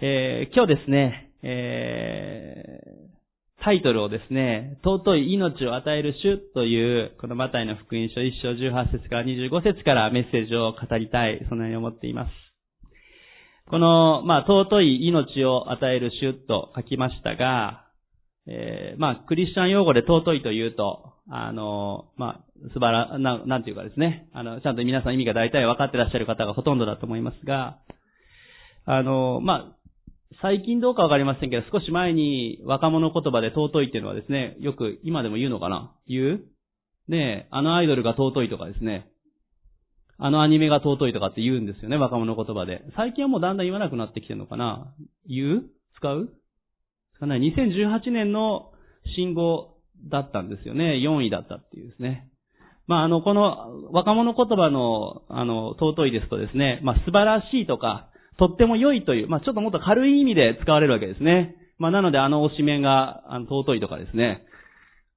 えー、今日ですね、えー、タイトルをですね、尊い命を与える主という、このマタイの福音書1章18節から25節からメッセージを語りたい、そのように思っています。この、まあ、尊い命を与える主と書きましたが、えー、まあ、クリスチャン用語で尊いというと、あの、まあ、素晴ら、な、なんていうかですね、あの、ちゃんと皆さん意味が大体分かってらっしゃる方がほとんどだと思いますが、あの、まあ、最近どうかわかりませんけど、少し前に若者言葉で尊いっていうのはですね、よく今でも言うのかな？言う？ねあのアイドルが尊いとかですね、あのアニメが尊いとかって言うんですよね、若者言葉で。最近はもうだんだん言わなくなってきてるのかな？言う？使う？かない ?2018 年の信号だったんですよね。4位だったっていうですね。まあ、あの、この若者言葉の、あの、尊いですとですね、まあ、素晴らしいとか、とっても良いという、まあ、ちょっともっと軽い意味で使われるわけですね。まあ、なのであの推し面が、あの、尊いとかですね、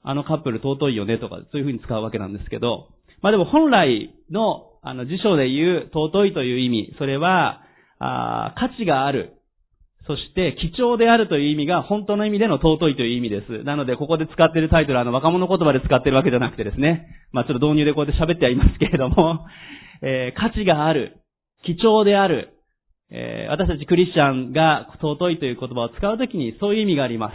あのカップル尊いよねとか、そういうふうに使うわけなんですけど、まあ、でも本来の、あの、辞書で言う尊いという意味、それは、あ価値がある。そして、貴重であるという意味が本当の意味での尊いという意味です。なので、ここで使っているタイトルは、あの、若者言葉で使っているわけじゃなくてですね、まあ、ちょっと導入でこうやって喋ってはいますけれども、えー、価値がある、貴重である、え、私たちクリスチャンが尊いという言葉を使うときにそういう意味があります。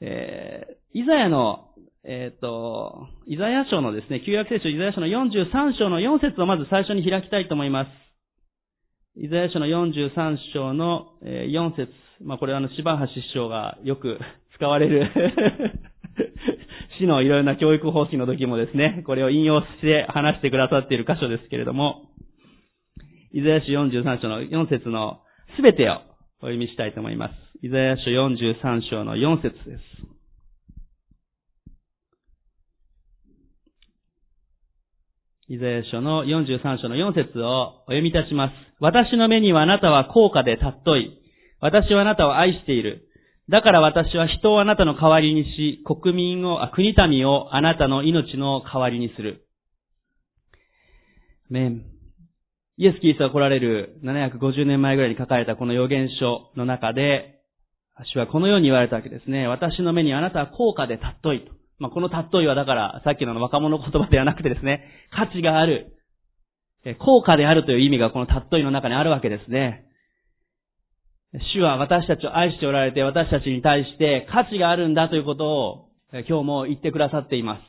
えー、イザヤの、えっ、ー、と、イザヤ書のですね、旧約聖書イザヤ書の43章の4節をまず最初に開きたいと思います。イザヤ書の43章の4節まあこれはあの、芝橋師匠がよく使われる 市のいろいろな教育方針の時もですね、これを引用して話してくださっている箇所ですけれども、イザヤ書43章の4節のすべてをお読みしたいと思います。イザヤ書43章の4節です。イザヤ書の43章の4節をお読みいたします。私の目にはあなたは高価で尊い。私はあなたを愛している。だから私は人をあなたの代わりにし、国民を、国民をあなたの命の代わりにする。メン。イエス・キリストが来られる750年前ぐらいに書かれたこの予言書の中で、主はこのように言われたわけですね。私の目にあなたは高価で尊いと。まあ、この尊いはだから、さっきの若者言葉ではなくてですね、価値がある、高価であるという意味がこの尊いの中にあるわけですね。主は私たちを愛しておられて、私たちに対して価値があるんだということを、今日も言ってくださっていま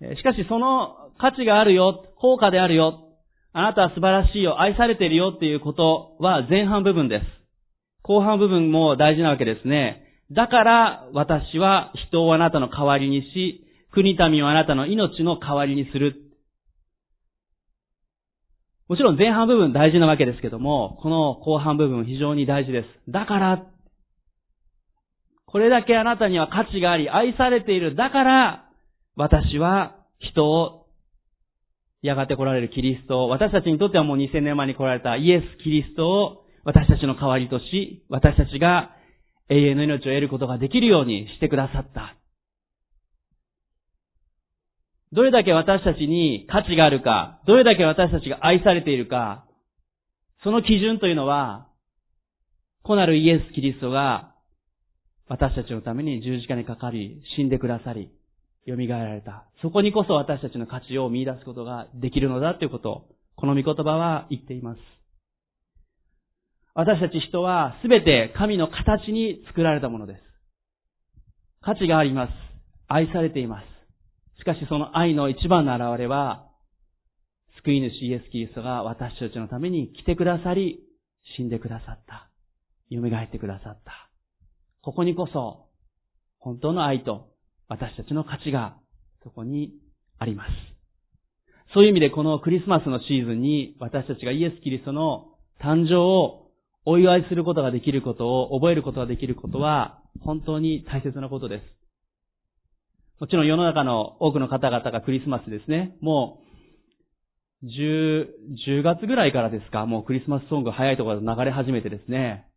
す。しかしその価値があるよ、高価であるよ、あなたは素晴らしいよ、愛されているよっていうことは前半部分です。後半部分も大事なわけですね。だから私は人をあなたの代わりにし、国民をあなたの命の代わりにする。もちろん前半部分大事なわけですけども、この後半部分非常に大事です。だから、これだけあなたには価値があり、愛されている。だから、私は人をやがて来られるキリストを、私たちにとってはもう2000年前に来られたイエス・キリストを私たちの代わりとし、私たちが永遠の命を得ることができるようにしてくださった。どれだけ私たちに価値があるか、どれだけ私たちが愛されているか、その基準というのは、子なるイエス・キリストが私たちのために十字架にかかり、死んでくださり、蘇られた。そこにこそ私たちの価値を見出すことができるのだということを、この御言葉は言っています。私たち人はすべて神の形に作られたものです。価値があります。愛されています。しかしその愛の一番の現れは、救い主イエス・キリストが私たちのために来てくださり、死んでくださった。蘇ってくださった。ここにこそ、本当の愛と私たちの価値がそこにあります。そういう意味でこのクリスマスのシーズンに私たちがイエス・キリストの誕生をお祝いすることができることを覚えることができることは本当に大切なことです。もちろん世の中の多くの方々がクリスマスですね。もう10、10月ぐらいからですか、もうクリスマスソング早いところで流れ始めてですね。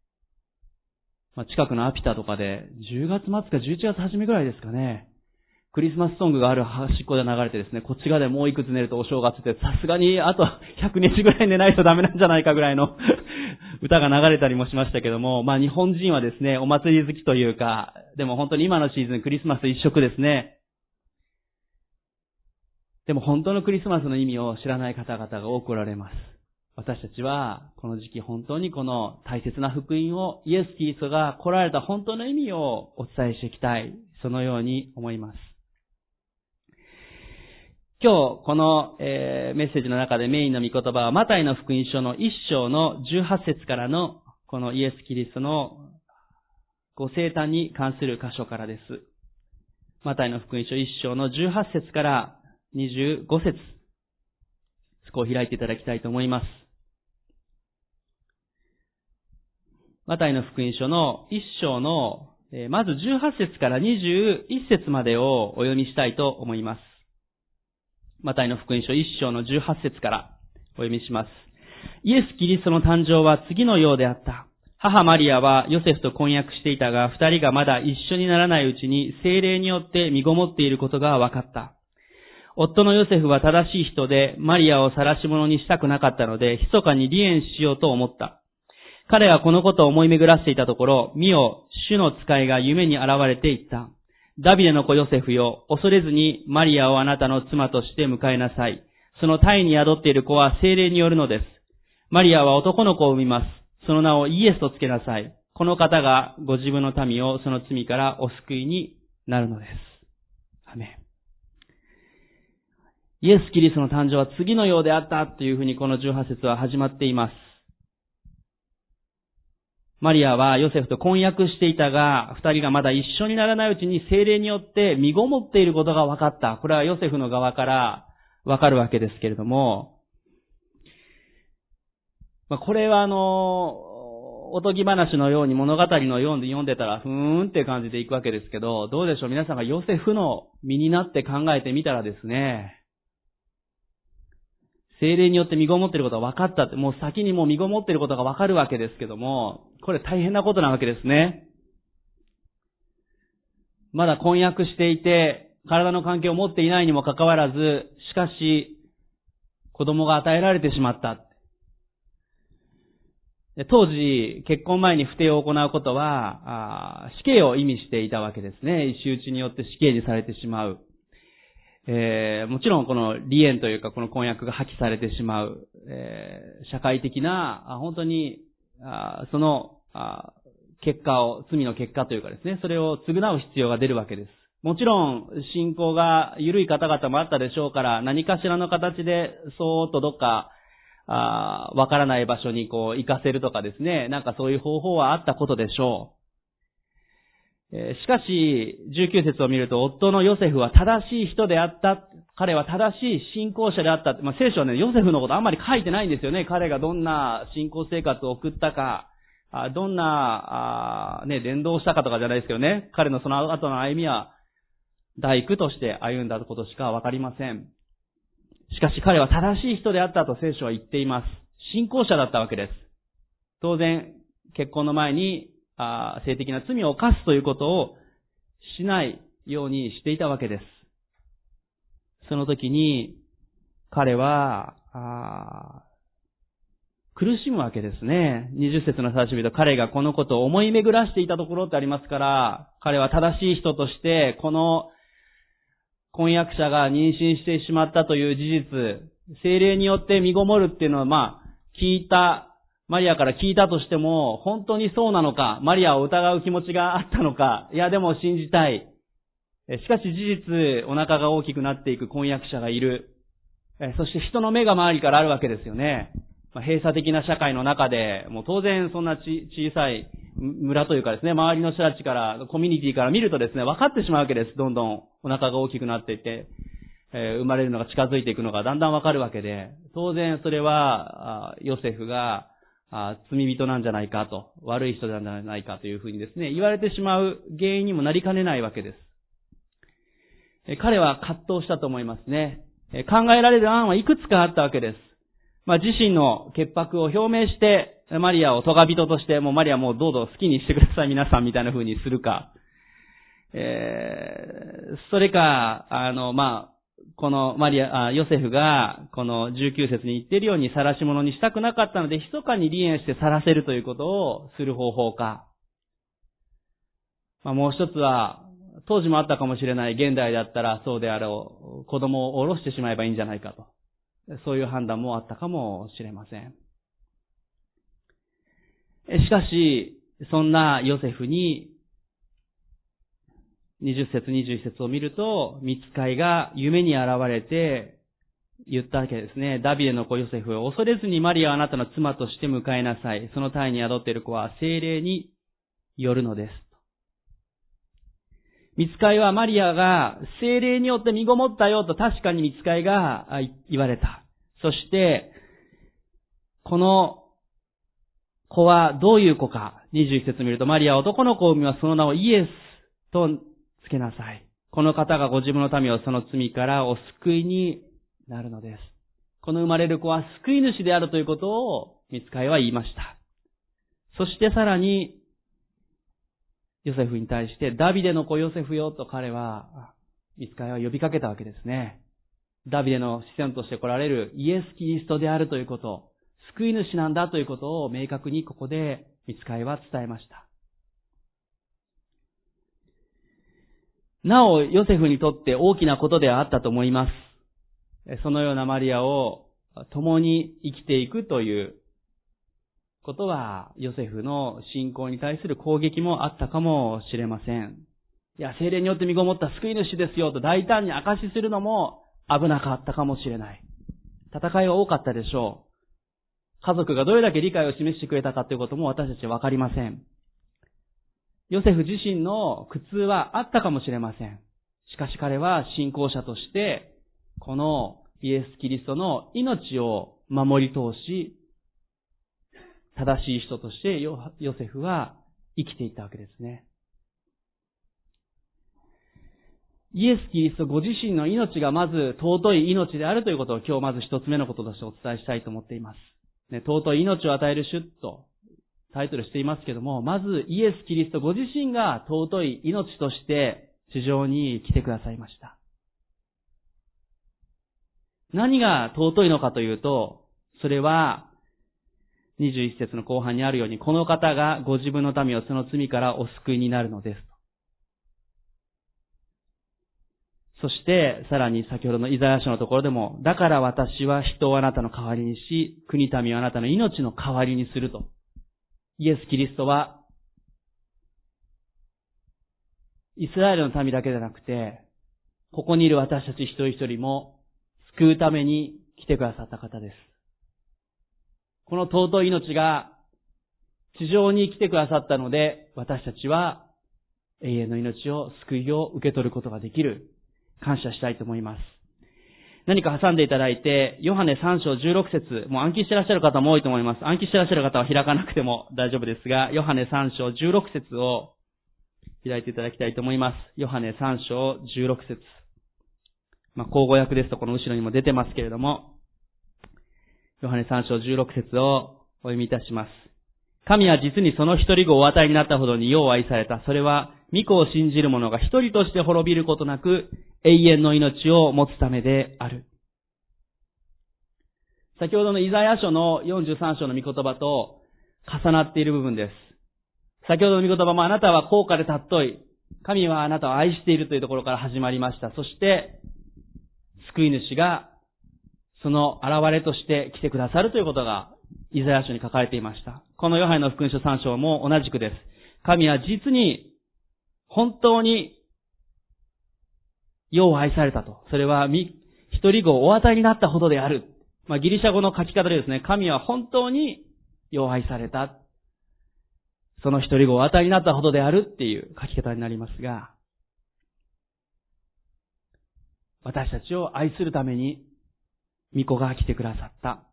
まあ、近くのアピタとかで、10月末か11月初めぐらいですかね、クリスマスソングがある端っこで流れてですね、こっち側でもういくつ寝るとお正月って、さすがにあと100日ぐらい寝ないとダメなんじゃないかぐらいの 歌が流れたりもしましたけども、まあ日本人はですね、お祭り好きというか、でも本当に今のシーズンクリスマス一色ですね。でも本当のクリスマスの意味を知らない方々が多くおられます。私たちは、この時期本当にこの大切な福音を、イエス・キリストが来られた本当の意味をお伝えしていきたい。そのように思います。今日、この、えー、メッセージの中でメインの御言葉は、マタイの福音書の1章の18節からの、このイエス・キリストのご生誕に関する箇所からです。マタイの福音書1章の18節から25節そこを開いていただきたいと思います。マタイの福音書の一章の、まず18節から21節までをお読みしたいと思います。マタイの福音書一章の18節からお読みします。イエス・キリストの誕生は次のようであった。母マリアはヨセフと婚約していたが、二人がまだ一緒にならないうちに精霊によって身ごもっていることが分かった。夫のヨセフは正しい人で、マリアを晒し者にしたくなかったので、密かに離縁しようと思った。彼がこのことを思い巡らせていたところ、見よ、主の使いが夢に現れていった。ダビデの子ヨセフよ、恐れずにマリアをあなたの妻として迎えなさい。その体に宿っている子は精霊によるのです。マリアは男の子を産みます。その名をイエスとつけなさい。この方がご自分の民をその罪からお救いになるのです。アメンイエス・キリストの誕生は次のようであったというふうにこの18節は始まっています。マリアはヨセフと婚約していたが、二人がまだ一緒にならないうちに精霊によって身ごもっていることが分かった。これはヨセフの側から分かるわけですけれども、まあ、これはあの、おとぎ話のように物語のように読んでたら、ふーんって感じでいくわけですけど、どうでしょう？皆さんがヨセフの身になって考えてみたらですね、精霊によって身ごもっていることが分かったって、もう先にもう身ごもっていることが分かるわけですけども、これ大変なことなわけですね。まだ婚約していて、体の関係を持っていないにもかかわらず、しかし、子供が与えられてしまった。当時、結婚前に不貞を行うことは、死刑を意味していたわけですね。石打ちによって死刑にされてしまう。えー、もちろんこの離縁というかこの婚約が破棄されてしまう、えー、社会的な、本当にあそのあ結果を、罪の結果というかですね、それを償う必要が出るわけです。もちろん、信仰が緩い方々もあったでしょうから、何かしらの形で、そーっとどっか、あわからない場所にこう、行かせるとかですね、なんかそういう方法はあったことでしょう。しかし、19節を見ると、夫のヨセフは正しい人であった。彼は正しい信仰者であった。まあ、聖書はね、ヨセフのことあんまり書いてないんですよね。彼がどんな信仰生活を送ったか。どんな、ね、伝道したかとかじゃないですけどね、彼のその後の歩みは、大工として歩んだことしかわかりません。しかし彼は正しい人であったと聖書は言っています。信仰者だったわけです。当然、結婚の前に、あ性的な罪を犯すということをしないようにしていたわけです。その時に、彼は、あ苦しむわけですね。20節の最初見ると彼がこのことを思い巡らしていたところってありますから、彼は正しい人として、この婚約者が妊娠してしまったという事実、精霊によって身ごもるっていうのは、まあ、聞いた、マリアから聞いたとしても、本当にそうなのか、マリアを疑う気持ちがあったのか、いやでも信じたい。しかし事実、お腹が大きくなっていく婚約者がいる。そして人の目が周りからあるわけですよね。閉鎖的な社会の中で、もう当然そんな小さい村というかですね、周りの人たちから、コミュニティから見るとですね、分かってしまうわけです。どんどんお腹が大きくなっていって、え、生まれるのが近づいていくのがだんだん分かるわけで、当然それは、ヨセフが、あ罪人なんじゃないかと、悪い人なんじゃないかというふうにですね、言われてしまう原因にもなりかねないわけです。え彼は葛藤したと思いますね。え考えられる案はいくつかあったわけです。まあ、自身の潔白を表明して、マリアを咎人として、もうマリアもうどうぞ好きにしてください皆さんみたいな風にするか、えー、それか、あの、まあ、このマリア、あヨセフが、この19節に言っているように晒し者にしたくなかったので、密かに離縁して晒せるということをする方法か。まあ、もう一つは、当時もあったかもしれない現代だったらそうであろう。子供を下ろしてしまえばいいんじゃないかと。そういう判断もあったかもしれません。しかし、そんなヨセフに、20節21節を見ると、見つかいが夢に現れて言ったわけですね。ダビデの子ヨセフを恐れずにマリアはあなたの妻として迎えなさい。その体に宿っている子は精霊によるのです。見つかいはマリアが精霊によって身ごもったよと確かに見つかいが言われた。そして、この子はどういう子か。21節見ると、マリアは男の子を産みはその名をイエスとつけなさい。この方がご自分の民をその罪からお救いになるのです。この生まれる子は救い主であるということを見つかいは言いました。そしてさらに、ヨセフに対して、ダビデの子ヨセフよと彼は、ミツカイは呼びかけたわけですね。ダビデの視線として来られるイエス・キリストであるということ、救い主なんだということを明確にここでミツカイは伝えました。なお、ヨセフにとって大きなことではあったと思います。そのようなマリアを共に生きていくということは、ヨセフの信仰に対する攻撃もあったかもしれません。いや、精霊によって身ごもった救い主ですよと大胆に証しするのも危なかったかもしれない。戦いは多かったでしょう。家族がどれだけ理解を示してくれたかということも私たちはわかりません。ヨセフ自身の苦痛はあったかもしれません。しかし彼は信仰者として、このイエス・キリストの命を守り通し、正しい人としてヨセフは生きていったわけですね。イエス・キリストご自身の命がまず尊い命であるということを今日まず一つ目のこととしてお伝えしたいと思っています。ね、尊い命を与える主とタイトルしていますけども、まずイエス・キリストご自身が尊い命として地上に来てくださいました。何が尊いのかというと、それは21節の後半にあるように、この方がご自分の民をその罪からお救いになるのです。そして、さらに先ほどのイザヤ書のところでも、だから私は人をあなたの代わりにし、国民をあなたの命の代わりにすると。イエス・キリストは、イスラエルの民だけでなくて、ここにいる私たち一人一人も救うために来てくださった方です。この尊い命が地上に来てくださったので、私たちは永遠の命を、救いを受け取ることができる。感謝したいと思います。何か挟んでいただいて、ヨハネ3章16節もう暗記してらっしゃる方も多いと思います。暗記してらっしゃる方は開かなくても 大丈夫ですが、ヨハネ3章16節を開いていただきたいと思います。ヨハネ3章16節まあ、口語訳ですとこの後ろにも出てますけれども、ヨハネ3章16節をお読みいたします。神は実にその一人子をお与えになったほどによう愛された。それは、御子を信じる者が一人として滅びることなく、永遠の命を持つためである。先ほどのイザヤ書の43章の御言葉と重なっている部分です。先ほどの御言葉もあなたは高価で尊い。神はあなたを愛しているというところから始まりました。そして、救い主がその現れとして来てくださるということが、イザヤ書に書かれていました。このヨハネの福音書3章も同じくです。神は実に、本当に、世を愛されたと。それは、一人子をお与えになったほどである。まあ、ギリシャ語の書き方でですね、神は本当に世を愛された。その一人子をお与えになったほどであるっていう書き方になりますが、私たちを愛するために御子が来てくださった。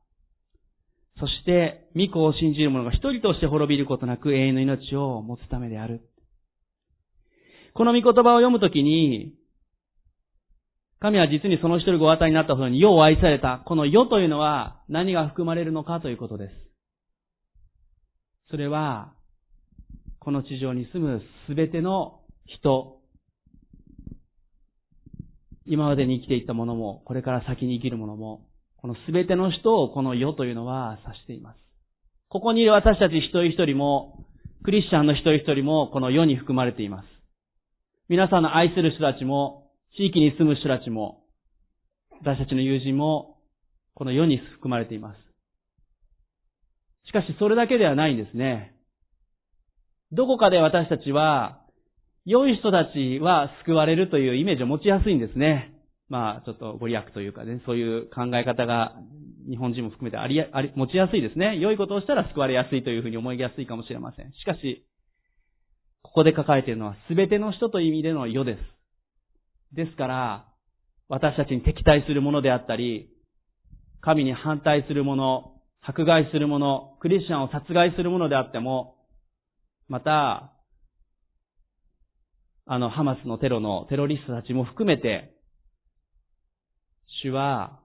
そして、御子を信じる者が一人として滅びることなく永遠の命を持つためである。この御言葉を読むときに、神は実にその一人ご与えになったほどに世を愛された。この世というのは何が含まれるのかということです。それは、この地上に住むすべての人、今までに生きていったものも、これから先に生きるものも、このすべての人をこの世というのは指しています。ここにいる私たち一人一人も、クリスチャンの一人一人もこの世に含まれています。皆さんの愛する人たちも、地域に住む人たちも、私たちの友人も、この世に含まれています。しかしそれだけではないんですね。どこかで私たちは、良い人たちは救われるというイメージを持ちやすいんですね。まあ、ちょっとご利益というかね、そういう考え方が日本人も含めてあり、あり、持ちやすいですね。良いことをしたら救われやすいというふうに思いやすいかもしれません。しかし、ここで書かれているのは全ての人という意味での世です。ですから、私たちに敵対するものであったり、神に反対するもの、迫害するもの、クリスチャンを殺害するものであっても、また、あの、ハマスのテロのテロリストたちも含めて、主は、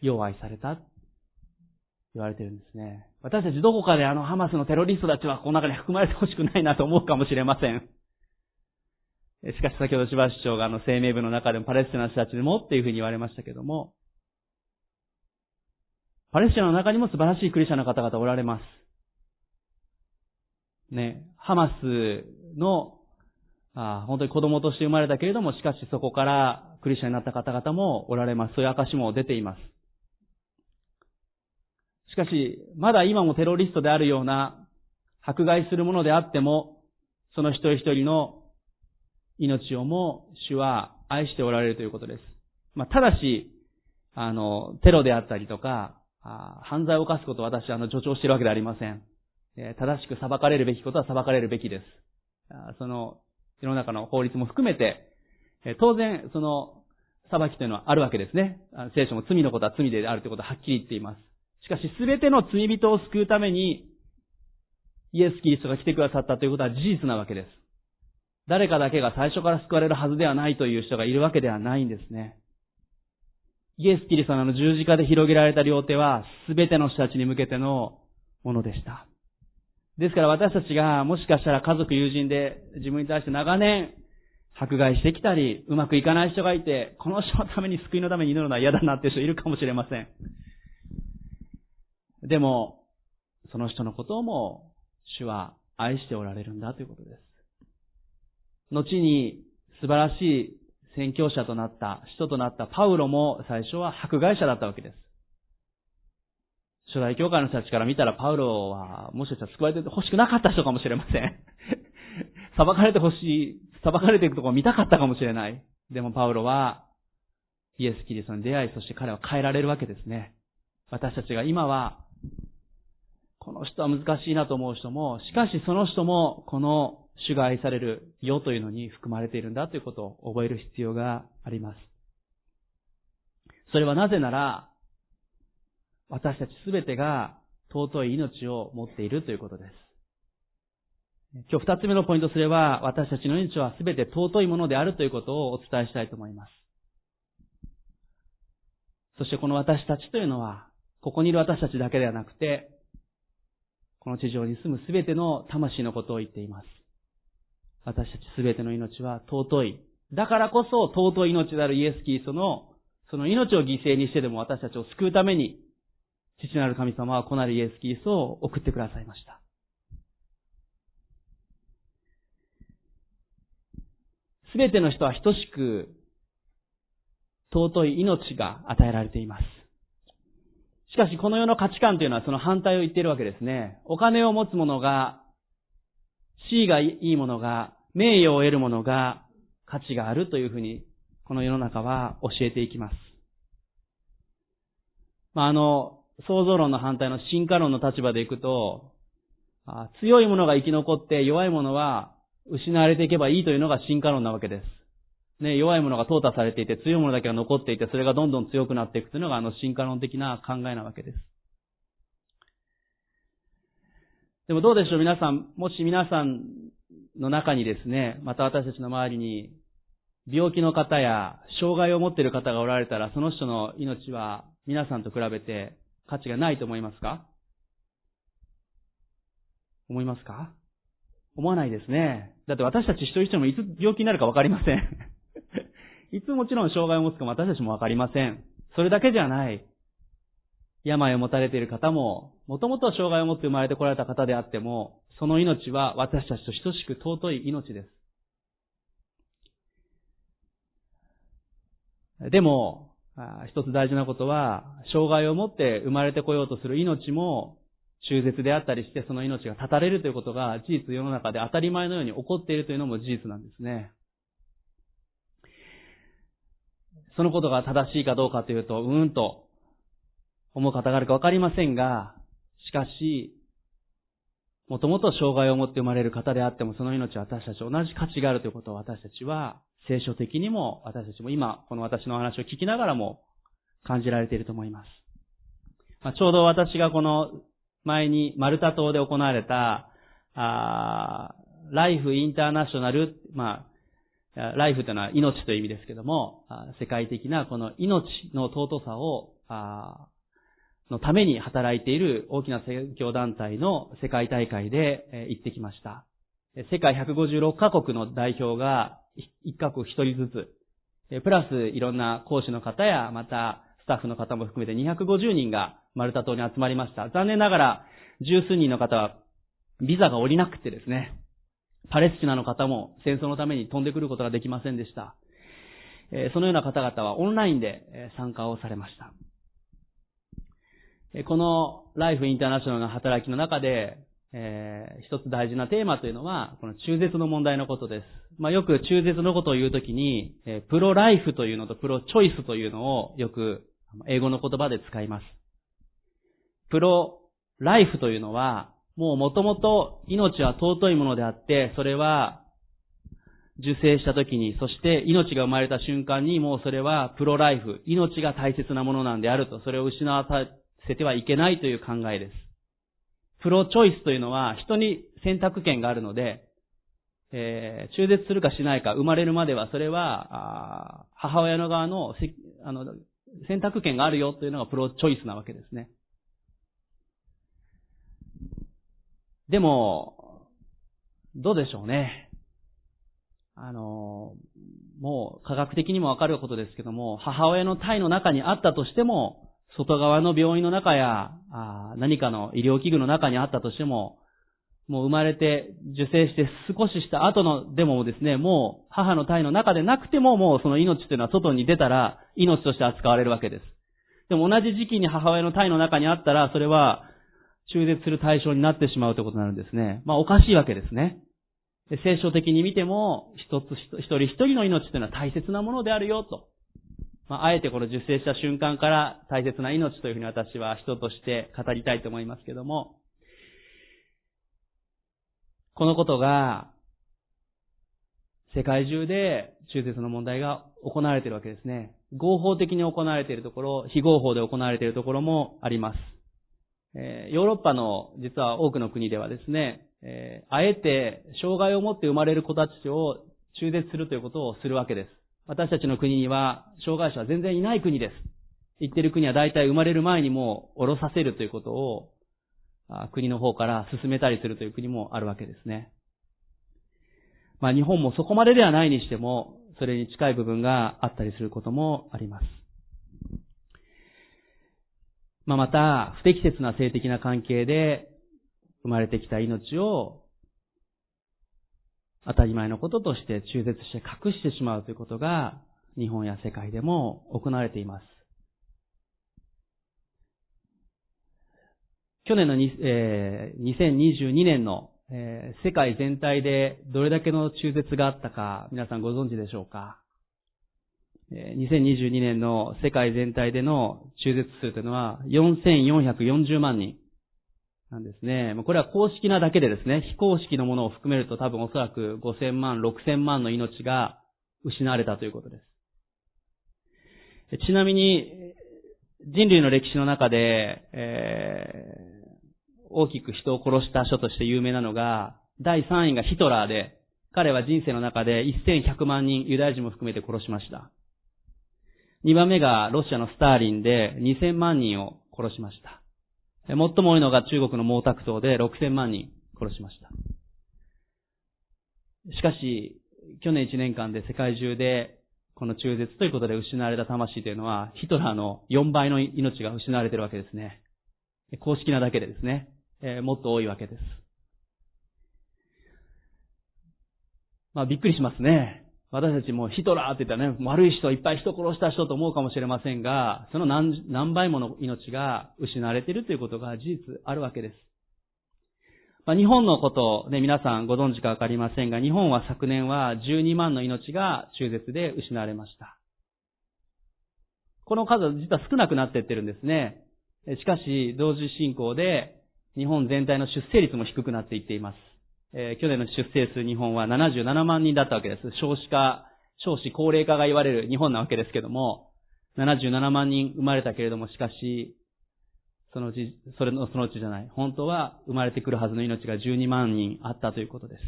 要愛された言われてるんですね。私たちどこかであのハマスのテロリストたちはこの中に含まれてほしくないなと思うかもしれません。しかし先ほど千葉市長があの声明部の中でもパレスチナの人たちでもっていうふうに言われましたけども、パレスチナの中にも素晴らしいクリスチャンの方々おられます。ね、ハマスの、あ本当に子供として生まれたけれども、しかしそこからクリスチャンになった方々もおられます。そういう証も出ています。しかし、まだ今もテロリストであるような迫害するものであっても、その一人一人の命をも主は愛しておられるということです。まあ、ただし、あの、テロであったりとか、犯罪を犯すことを私はあの助長しているわけではありません。正しく裁かれるべきことは裁かれるべきです。その、世の中の法律も含めて、当然、その、裁きというのはあるわけですね。聖書も罪のことは罪であるということははっきり言っています。しかし、すべての罪人を救うために、イエス・キリストが来てくださったということは事実なわけです。誰かだけが最初から救われるはずではないという人がいるわけではないんですね。イエス・キリストの十字架で広げられた両手は、すべての人たちに向けてのものでした。ですから私たちがもしかしたら家族、友人で自分に対して長年迫害してきたり、うまくいかない人がいて、この人のために救いのために祈るのは嫌だなっていう人いるかもしれません。でも、その人のことをも主は愛しておられるんだということです。後に素晴らしい宣教者となった、人となったパウロも最初は迫害者だったわけです。初代教会の人たちから見たらパウロはもしかしたら救われて欲しくなかった人かもしれません。裁かれて欲しい、裁かれていくところを見たかったかもしれない。でもパウロはイエス・キリストに出会い、そして彼は変えられるわけですね。私たちが今は、この人は難しいなと思う人も、しかしその人もこの主が愛される世というのに含まれているんだということを覚える必要があります。それはなぜなら、私たちすべてが尊い命を持っているということです。今日二つ目のポイントすれば、私たちの命はすべて尊いものであるということをお伝えしたいと思います。そしてこの私たちというのは、ここにいる私たちだけではなくて、この地上に住むすべての魂のことを言っています。私たちすべての命は尊い。だからこそ尊い命であるイエス・キリストの、その命を犠牲にしてでも私たちを救うために、父なる神様は子なるイエス・キリストを送ってくださいました。すべての人は等しく尊い命が与えられています。しかしこの世の価値観というのはその反対を言っているわけですね。お金を持つ者が、地位がいいものが、名誉を得るものが価値があるというふうに、この世の中は教えていきます。まあ、あの、創造論の反対の進化論の立場でいくと、強いものが生き残って弱いものは失われていけばいいというのが進化論なわけです。ね、弱いものが淘汰されていて強いものだけが残っていてそれがどんどん強くなっていくというのがあの進化論的な考えなわけです。でもどうでしょう皆さん、もし皆さんの中にですね、また私たちの周りに病気の方や障害を持っている方がおられたらその人の命は皆さんと比べて価値がないと思いますか？思いますか？思わないですね。だって私たち一人一人もいつ病気になるかわかりません。いつもちろん障害を持つかも私たちもわかりません。それだけじゃない。病を持たれている方も、もともと障害を持って生まれてこられた方であっても、その命は私たちと等しく尊い命です。でも、一つ大事なことは、障害を持って生まれてこようとする命も、中絶であったりしてその命が絶たれるということが事実世の中で当たり前のように起こっているというのも事実なんですね。そのことが正しいかどうかというと、うーんと思う方があるかわかりませんが、しかし、もともと障害を持って生まれる方であっても、その命は私たち同じ価値があるということを私たちは、聖書的にも私たちも今、この私の話を聞きながらも感じられていると思います。まあ、ちょうど私がこの前にマルタ島で行われた、あライフインターナショナル、まあ、ライフというのは命という意味ですけども、世界的なこの命の尊さを、のために働いている大きな宣教団体の世界大会で行ってきました。世界156カ国の代表が一カ国一人ずつ、プラスいろんな講師の方や、またスタッフの方も含めて250人がマルタ島に集まりました。残念ながら、十数人の方は、ビザが降りなくてですね、パレスチナの方も戦争のために飛んでくることができませんでした。そのような方々はオンラインで参加をされました。このライフインターナショナルの働きの中で、えー、一つ大事なテーマというのは、この中絶の問題のことです。まあ、よく中絶のことを言うときに、えー、プロライフというのとプロチョイスというのをよく英語の言葉で使います。プロライフというのは、もう元々命は尊いものであって、それは受精した時に、そして命が生まれた瞬間にもうそれはプロライフ、命が大切なものなんであると、それを失わさせてはいけないという考えです。プロチョイスというのは人に選択権があるので、えー、中絶するかしないか、生まれるまではそれは、母親の側のあの選択権があるよというのがプロチョイスなわけですね。でも、どうでしょうね。あの、もう科学的にもわかることですけども、母親の体の中にあったとしても、外側の病院の中や、何かの医療器具の中にあったとしても、もう生まれて受精して少しした後のでもですね、もう母の体の中でなくてももうその命というのは外に出たら命として扱われるわけです。でも同じ時期に母親の体の中にあったらそれは中絶する対象になってしまうということになるんですね。まあおかしいわけですね。で聖書的に見ても一つ一人一人の命というのは大切なものであるよと。まあ、あえてこの受精した瞬間から大切な命というふうに私は人として語りたいと思いますけども、このことが、世界中で中絶の問題が行われているわけですね。合法的に行われているところ、非合法で行われているところもあります。えー、ヨーロッパの実は多くの国ではですね、えー、あえて障害を持って生まれる子たちを中絶するということをするわけです。私たちの国には障害者は全然いない国です。言ってる国は大体生まれる前にもう降ろさせるということを国の方から進めたりするという国もあるわけですね。まあ日本もそこまでではないにしても、それに近い部分があったりすることもあります。まあまた、不適切な性的な関係で生まれてきた命を当たり前のこととして中絶して隠してしまうということが日本や世界でも行われています。去年の、えー、2022年の、えー、世界全体でどれだけの中絶があったか皆さんご存知でしょうか、えー、2022年の世界全体での中絶数というのは4440万人なんですね。これは公式なだけでですね、非公式のものを含めると多分おそらく5000万、6000万の命が失われたということです。ちなみに、人類の歴史の中で、えー大きく人を殺した書として有名なのが、第3位がヒトラーで、彼は人生の中で1100万人ユダヤ人も含めて殺しました。2番目がロシアのスターリンで2000万人を殺しました。最も多いのが中国の毛沢東で6000万人殺しました。しかし、去年1年間で世界中でこの中絶ということで失われた魂というのは、ヒトラーの4倍の命が失われているわけですね。公式なだけでですね、えー、もっと多いわけです。まあびっくりしますね。私たちもヒトラーって言ったらね、悪い人、いっぱい人殺した人と思うかもしれませんが、その何何倍もの命が失われているということが事実あるわけです。まあ、日本のことをね、皆さんご存知かわかりませんが、日本は昨年は12万の命が中絶で失われました。この数は実は少なくなっていってるんですね。しかし、同時進行で日本全体の出生率も低くなっていっています。えー、去年の出生数日本は77万人だったわけです。少子化、少子高齢化が言われる日本なわけですけども、77万人生まれたけれども、しかし、そのうち、それのそのうちじゃない。本当は生まれてくるはずの命が12万人あったということです。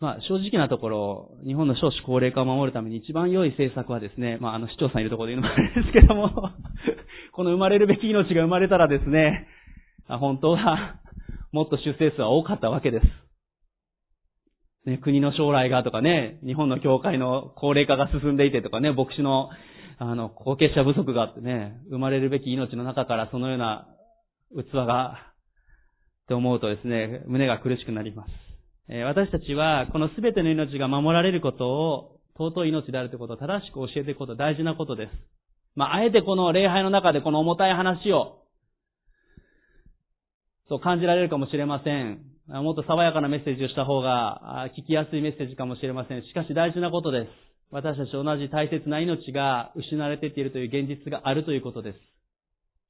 まあ、正直なところ、日本の少子高齢化を守るために一番良い政策はですね、まあ、あの、市長さんいるところで言うのもあれですけども、この生まれるべき命が生まれたらですね、本当は、もっと出生数は多かったわけです。ね、国の将来がとかね、日本の教会の高齢化が進んでいてとかね、牧師の、あの、後継者不足があってね、生まれるべき命の中からそのような器が、って思うとですね、胸が苦しくなります。え私たちは、この全ての命が守られることを、尊い命であるということを正しく教えていくこと大事なことです。まあ、あえてこの礼拝の中でこの重たい話をと感じられるかもしれません。もっと爽やかなメッセージをした方が聞きやすいメッセージかもしれません。しかし大事なことです。私たち同じ大切な命が失われてっているという現実があるということです。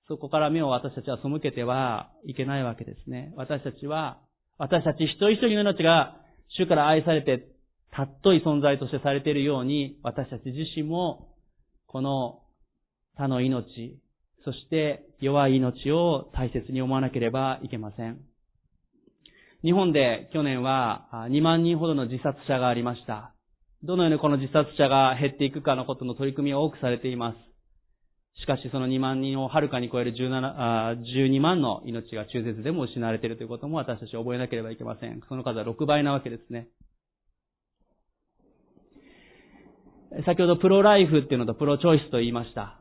そこから目を私たちは背けてはいけないわけですね。私たちは、私たち一人一人の命が主から愛されて、たっとい存在としてされているように、私たち自身も、この他の命、そして弱い命を大切に思わなければいけません。日本で去年は2万人ほどの自殺者がありました。どのようにこの自殺者が減っていくかのことの取り組みが多くされています。しかしその2万人をはるかに超える17 12万の命が中絶でも失われているということも私たち覚えなければいけません。その数は6倍なわけですね。先ほどプロライフっていうのとプロチョイスと言いました。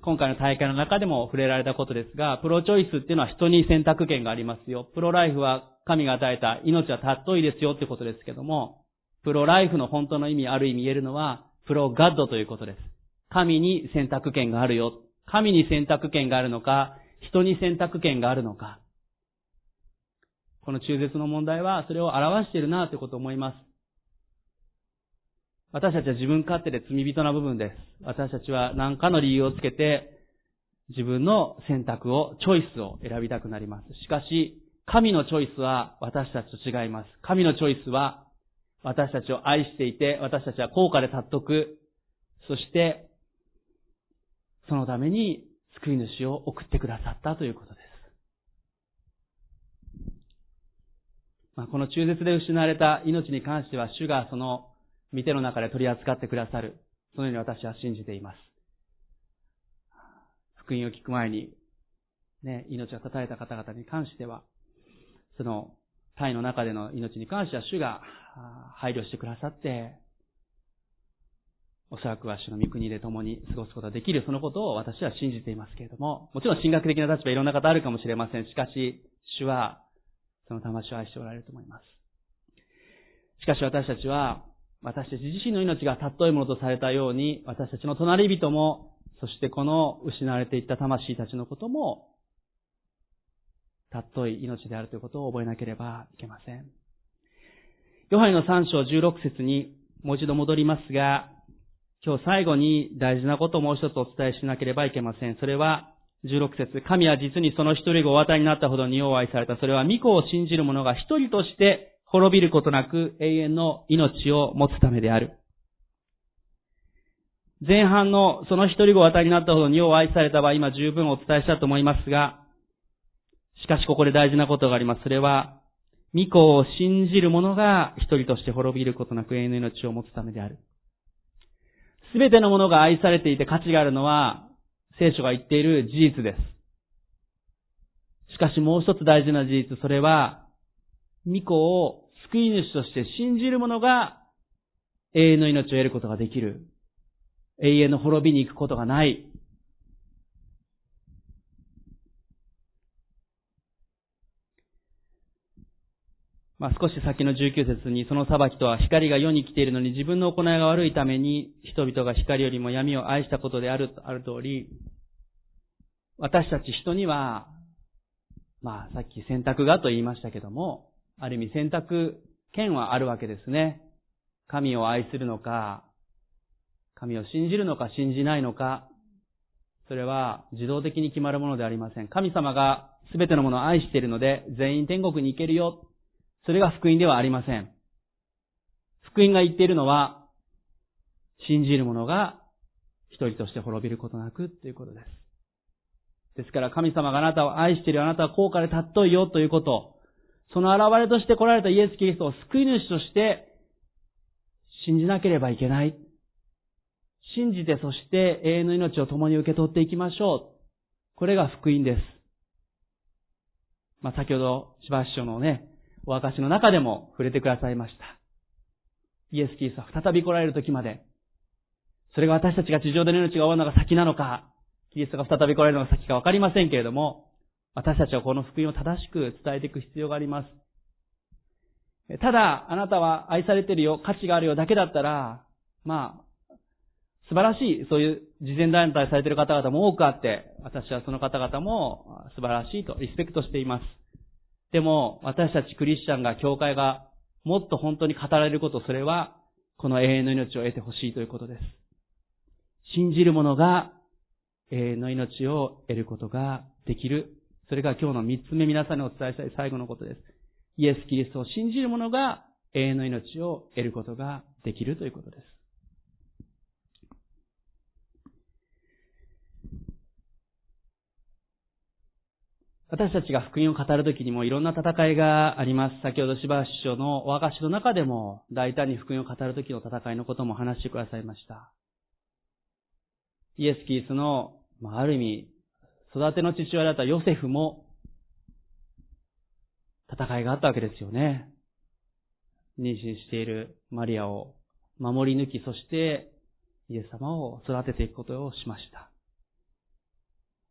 今回の大会の中でも触れられたことですが、プロチョイスっていうのは人に選択権がありますよ。プロライフは神が与えた命は尊いですよってことですけども、プロライフの本当の意味、ある意味言えるのは、プロガッドということです。神に選択権があるよ。神に選択権があるのか、人に選択権があるのか。この中絶の問題はそれを表しているなということを思います。私たちは自分勝手で罪人な部分です。私たちは何かの理由をつけて、自分の選択を、チョイスを選びたくなります。しかし、神のチョイスは私たちと違います。神のチョイスは私たちを愛していて、私たちは高価で尊く、そして、そのために救い主を送ってくださったということです。まあ、この中絶で失われた命に関しては、主がその見ての中で取り扱ってくださる。そのように私は信じています。福音を聞く前に、ね、命が絶たれた方々に関しては、その、体の中での命に関しては主が配慮してくださって、おそらくは主の御国で共に過ごすことができる、そのことを私は信じていますけれども、もちろん神学的な立場いろんな方あるかもしれません。しかし、主は、その魂を愛しておられると思います。しかし私たちは、私たち自身の命が尊いものとされたように、私たちの隣人も、そしてこの失われていった魂たちのことも、尊い命であるということを覚えなければいけません。ヨハネの3章16節にもう一度戻りますが、今日最後に大事なことをもう一つお伝えしなければいけません。それは、16節神は実にその一人がお与えになったほどにお愛された。それは御子を信じる者が一人として滅びることなく永遠の命を持つためである。前半のその一人ご与えになったほどにを愛されたは今十分お伝えしたと思いますが、しかしここで大事なことがあります。それは、御子を信じる者が一人として滅びることなく永遠の命を持つためである。すべてのものが愛されていて価値があるのは、聖書が言っている事実です。しかしもう一つ大事な事実、それは、御子を救い主として信じる者が永遠の命を得ることができる。永遠の滅びに行くことがない。まあ、少し先の19節にその裁きとは光が世に来ているのに自分の行いが悪いために人々が光よりも闇を愛したことである、ある通り、私たち人には、まあさっき選択がと言いましたけども、ある意味選択権はあるわけですね。神を愛するのか、神を信じるのか信じないのか、それは自動的に決まるものでありません。神様が全てのものを愛しているので、全員天国に行けるよ。それが福音ではありません。福音が言っているのは、信じる者が一人として滅びることなくということです。ですから神様があなたを愛しているあなたは高価で尊いよということ、その現れとして来られたイエス・キリストを救い主として信じなければいけない。信じてそして永遠の命を共に受け取っていきましょう。これが福音です。まあ、先ほど、しばし書のね、お証の中でも触れてくださいました。イエス・キリストは再び来られる時まで、それが私たちが地上での命が終わるのが先なのか、キリストが再び来られるのが先かわかりませんけれども、私たちはこの福音を正しく伝えていく必要があります。ただ、あなたは愛されてるよ、価値があるよだけだったら、まあ、素晴らしい、そういう慈善団体されてる方々も多くあって、私はその方々も素晴らしいとリスペクトしています。でも、私たちクリスチャンが、教会が、もっと本当に語られること、それは、この永遠の命を得てほしいということです。信じる者が、永遠の命を得ることができる。それが今日の三つ目皆さんにお伝えしたい最後のことです。イエス・キリストを信じる者が、永遠の命を得ることができるということです。私たちが福音を語るときにもいろんな戦いがあります。先ほど柴橋師匠のお証の中でも大胆に福音を語るときの戦いのことも話してくださいました。イエス・キーストの、まあ、ある意味、育ての父親だったヨセフも戦いがあったわけですよね。妊娠しているマリアを守り抜き、そしてイエス様を育てていくことをしました。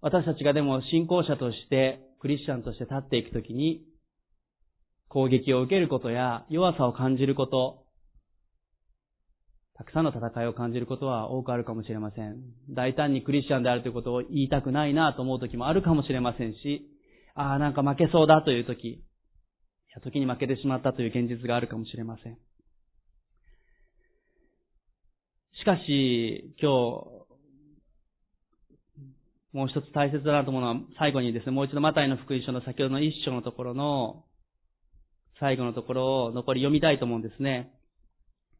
私たちがでも信仰者としてクリスチャンとして立っていくときに、攻撃を受けることや弱さを感じること、たくさんの戦いを感じることは多くあるかもしれません。大胆にクリスチャンであるということを言いたくないなと思う時もあるかもしれませんし、ああ、なんか負けそうだという時、いや、時に負けてしまったという現実があるかもしれません。しかし、今日、もう一つ大切だなと思うのは、最後にですね、もう一度マタイの福音書の先ほどの一章のところの、最後のところを残り読みたいと思うんですね。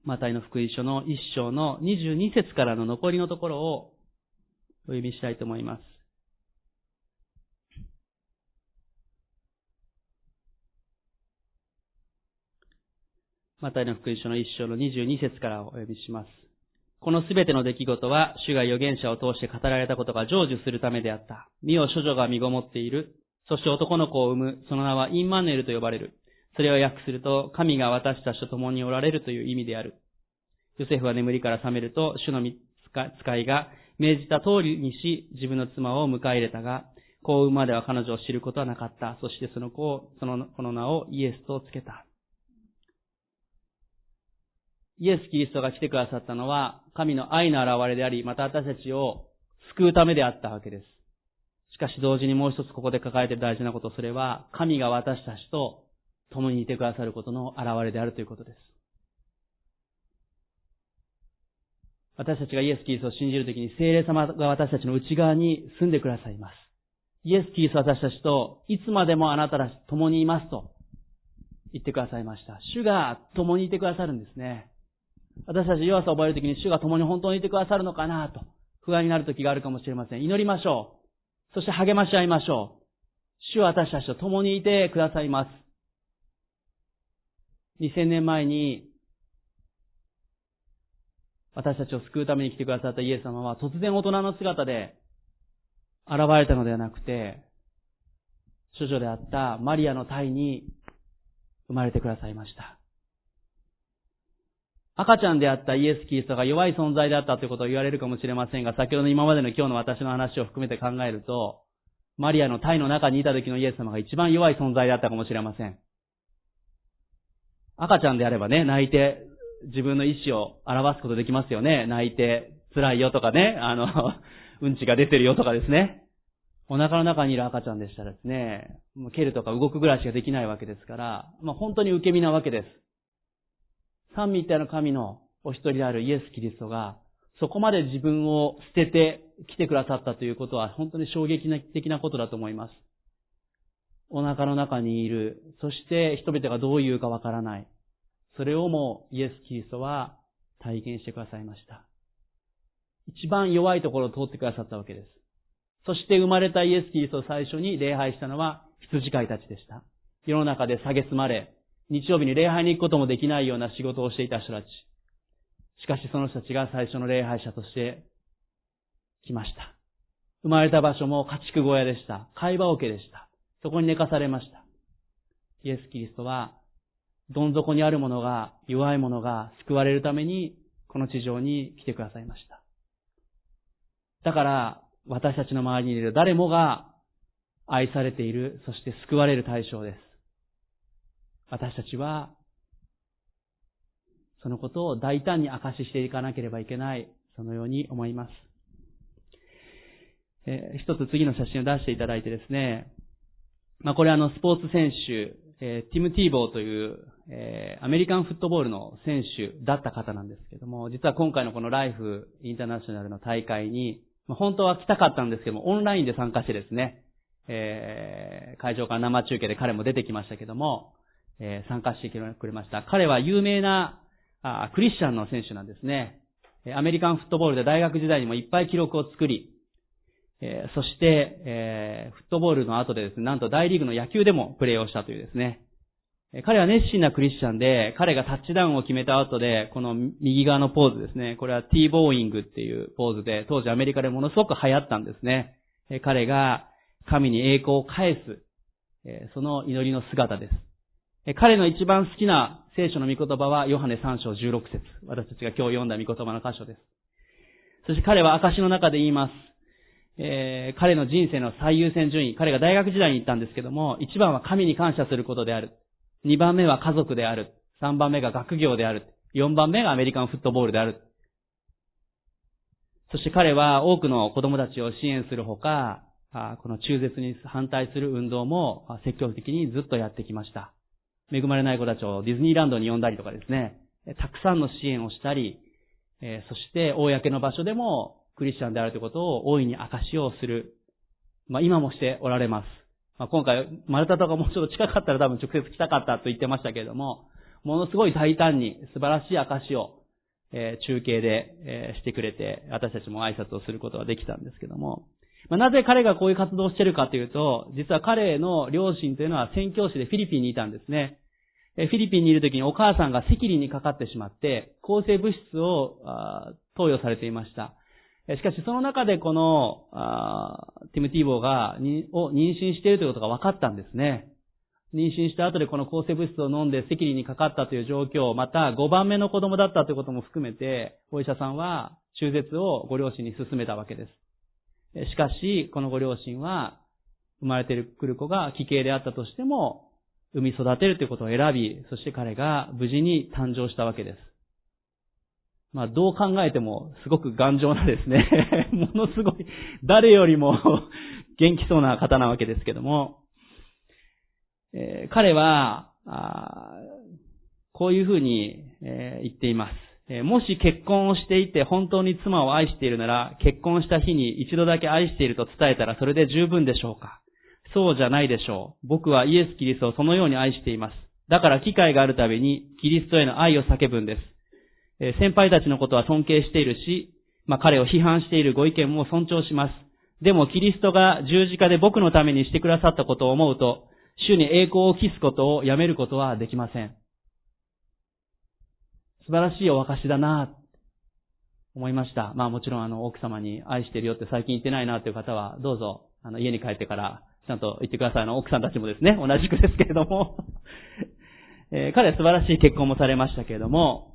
マタイの福音書の一章の22節からの残りのところをお読みしたいと思います。マタイの福音書の一章の22節からお読みします。このすべての出来事は、主が預言者を通して語られたことが成就するためであった。身を処女が身ごもっている。そして男の子を産む。その名はインマヌエルと呼ばれる。それを訳すると、神が私たちと共におられるという意味である。ヨセフは眠りから覚めると、主の使いが命じた通りにし、自分の妻を迎え入れたが、子を産むまでは彼女を知ることはなかった。そしてその子を、その子の名をイエスとつけた。イエス・キリストが来てくださったのは、神の愛の現れであり、また私たちを救うためであったわけです。しかし同時にもう一つここで抱えている大事なこと、それは、神が私たちと共にいてくださることの現れであるということです。私たちがイエス・キリストを信じるときに、聖霊様が私たちの内側に住んでくださいます。イエス・キリストは私たちと、いつまでもあなたたち共にいますと言ってくださいました。主が共にいてくださるんですね。私たち弱さを覚えるときに主が共に本当にいてくださるのかなと不安になる時があるかもしれません。祈りましょう。そして励まし合いましょう。主は私たちと共にいてくださいます。2000年前に私たちを救うために来てくださったイエス様は突然大人の姿で現れたのではなくて、処女であったマリアの体に生まれてくださいました。赤ちゃんであったイエス・キリストが弱い存在であったということを言われるかもしれませんが、先ほどの今までの今日の私の話を含めて考えると、マリアの体の中にいた時のイエス様が一番弱い存在であったかもしれません。赤ちゃんであればね、泣いて自分の意思を表すことできますよね。泣いて辛いよとかね、あの、うんちが出てるよとかですね。お腹の中にいる赤ちゃんでしたらですね、もう蹴るとか動くぐらいしかできないわけですから、まあ、本当に受け身なわけです。三位一体の神のお一人であるイエス・キリストが、そこまで自分を捨てて来てくださったということは本当に衝撃的なことだと思います。お腹の中にいる、そして人々がどう言うかわからない。それをもイエス・キリストは体験してくださいました。一番弱いところを通ってくださったわけです。そして生まれたイエス・キリストを最初に礼拝したのは羊飼いたちでした。世の中で蔑まれ、日曜日に礼拝に行くこともできないような仕事をしていた人たち。しかしその人たちが最初の礼拝者として来ました。生まれた場所も家畜小屋でした。会話桶でした。そこに寝かされました。イエス・キリストは、どん底にある者が、弱い者が救われるために、この地上に来てくださいました。だから、私たちの周りにいる誰もが愛されている、そして救われる対象です。私たちは、そのことを大胆に明かししていかなければいけない、そのように思います。えー、一つ次の写真を出していただいてですね、まあ、これあの、スポーツ選手、えー、ティム・ティーボーという、えー、アメリカンフットボールの選手だった方なんですけども、実は今回のこのライフインターナショナルの大会に、まあ、本当は来たかったんですけども、オンラインで参加してですね、えー、会場から生中継で彼も出てきましたけども、えー、参加してくれました。彼は有名なあクリスチャンの選手なんですね。アメリカンフットボールで大学時代にもいっぱい記録を作り、えー、そして、えー、フットボールの後でですね、なんと大リーグの野球でもプレーをしたというですね。彼は熱心なクリスチャンで、彼がタッチダウンを決めた後で、この右側のポーズですね。これはティーボーイングっていうポーズで、当時アメリカでものすごく流行ったんですね。彼が神に栄光を返す、その祈りの姿です。彼の一番好きな聖書の御言葉は、ヨハネ3章16節私たちが今日読んだ御言葉の箇所です。そして彼は証の中で言います。えー、彼の人生の最優先順位、彼が大学時代に行ったんですけども、一番は神に感謝することである。二番目は家族である。三番目が学業である。四番目がアメリカンフットボールである。そして彼は多くの子供たちを支援するほか、この中絶に反対する運動も積極的にずっとやってきました。恵まれない子たちをディズニーランドに呼んだりとかですね、たくさんの支援をしたり、そして公の場所でもクリスチャンであるということを大いに証しをする。まあ今もしておられます。まあ今回、マルタとかもうちょっと近かったら多分直接来たかったと言ってましたけれども、ものすごい大胆に素晴らしい証を、えー、中継で、えー、してくれて、私たちも挨拶をすることができたんですけども、まあ、なぜ彼がこういう活動をしているかというと、実は彼の両親というのは宣教師でフィリピンにいたんですね。えフィリピンにいる時にお母さんが赤痢にかかってしまって、抗生物質を投与されていました。しかしその中でこのティム・ティーボーがを妊娠しているということが分かったんですね。妊娠した後でこの抗生物質を飲んで赤痢にかかったという状況、また5番目の子供だったということも含めて、お医者さんは中絶をご両親に勧めたわけです。しかし、このご両親は、生まれてくる子が奇形であったとしても、産み育てるということを選び、そして彼が無事に誕生したわけです。まあ、どう考えても、すごく頑丈なですね、ものすごい、誰よりも 元気そうな方なわけですけども、えー、彼は、あこういうふうに、えー、言っています。えー、もし結婚をしていて本当に妻を愛しているなら、結婚した日に一度だけ愛していると伝えたらそれで十分でしょうかそうじゃないでしょう。僕はイエス・キリストをそのように愛しています。だから機会があるたびにキリストへの愛を叫ぶんです。え先輩たちのことは尊敬しているし、まあ、彼を批判しているご意見も尊重します。でもキリストが十字架で僕のためにしてくださったことを思うと、主に栄光を期すことをやめることはできません。素晴らしいお証だな、思いました。まあもちろんあの奥様に愛してるよって最近言ってないなという方は、どうぞ、あの家に帰ってからちゃんと言ってください。あの、奥さんたちもですね、同じくですけれども えー、彼は素晴らしい結婚もされましたけれども、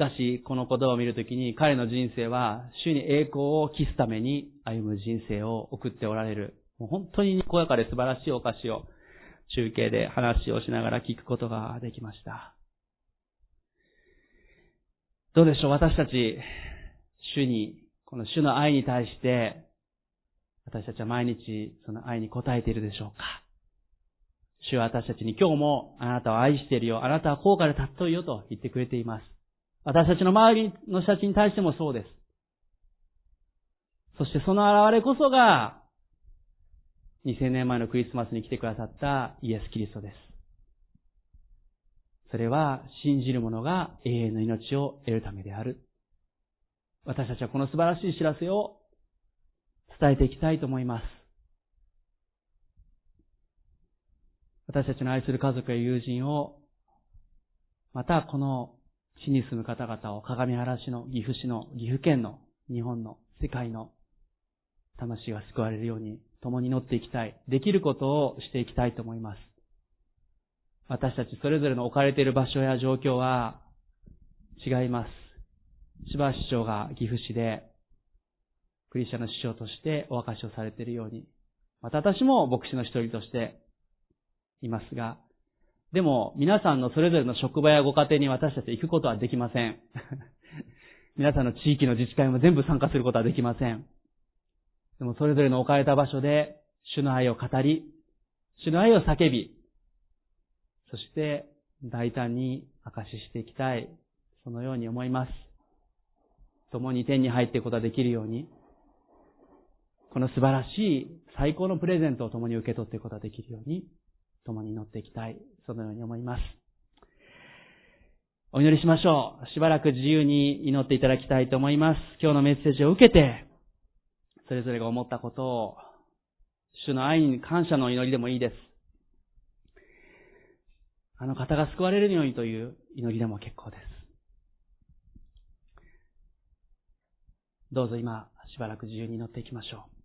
かし、この言葉を見るときに、彼の人生は、主に栄光を期すために歩む人生を送っておられる。もう本当ににこやかで素晴らしいお菓子を、中継で話をしながら聞くことができました。どうでしょう私たち、主に、この主の愛に対して、私たちは毎日その愛に応えているでしょうか主は私たちに今日もあなたを愛しているよ、あなたは高価で尊いよと言ってくれています。私たちの周りの人たちに対してもそうです。そしてその現れこそが、2000年前のクリスマスに来てくださったイエス・キリストです。それは信じる者が永遠の命を得るためである。私たちはこの素晴らしい知らせを伝えていきたいと思います。私たちの愛する家族や友人を、またこの地に住む方々を鏡原市の岐阜市の岐阜県の日本の世界の魂が救われるように共に乗っていきたい。できることをしていきたいと思います。私たちそれぞれの置かれている場所や状況は違います。千葉市長が岐阜市でクリスチャンの師匠としてお明かしをされているように、また私も牧師の一人としていますが、でも皆さんのそれぞれの職場やご家庭に私たち行くことはできません。皆さんの地域の自治会も全部参加することはできません。でもそれぞれの置かれた場所で主の愛を語り、主の愛を叫び、そして大胆に証ししていきたい。そのように思います。共に天に入っていくことができるように、この素晴らしい最高のプレゼントを共に受け取っていくことができるように、共に乗っていきたい。そのように思います。お祈りしましょう。しばらく自由に祈っていただきたいと思います。今日のメッセージを受けて、それぞれが思ったことを、主の愛に感謝の祈りでもいいです。あの方が救われるようにという祈りでも結構です。どうぞ今、しばらく自由に祈っていきましょう。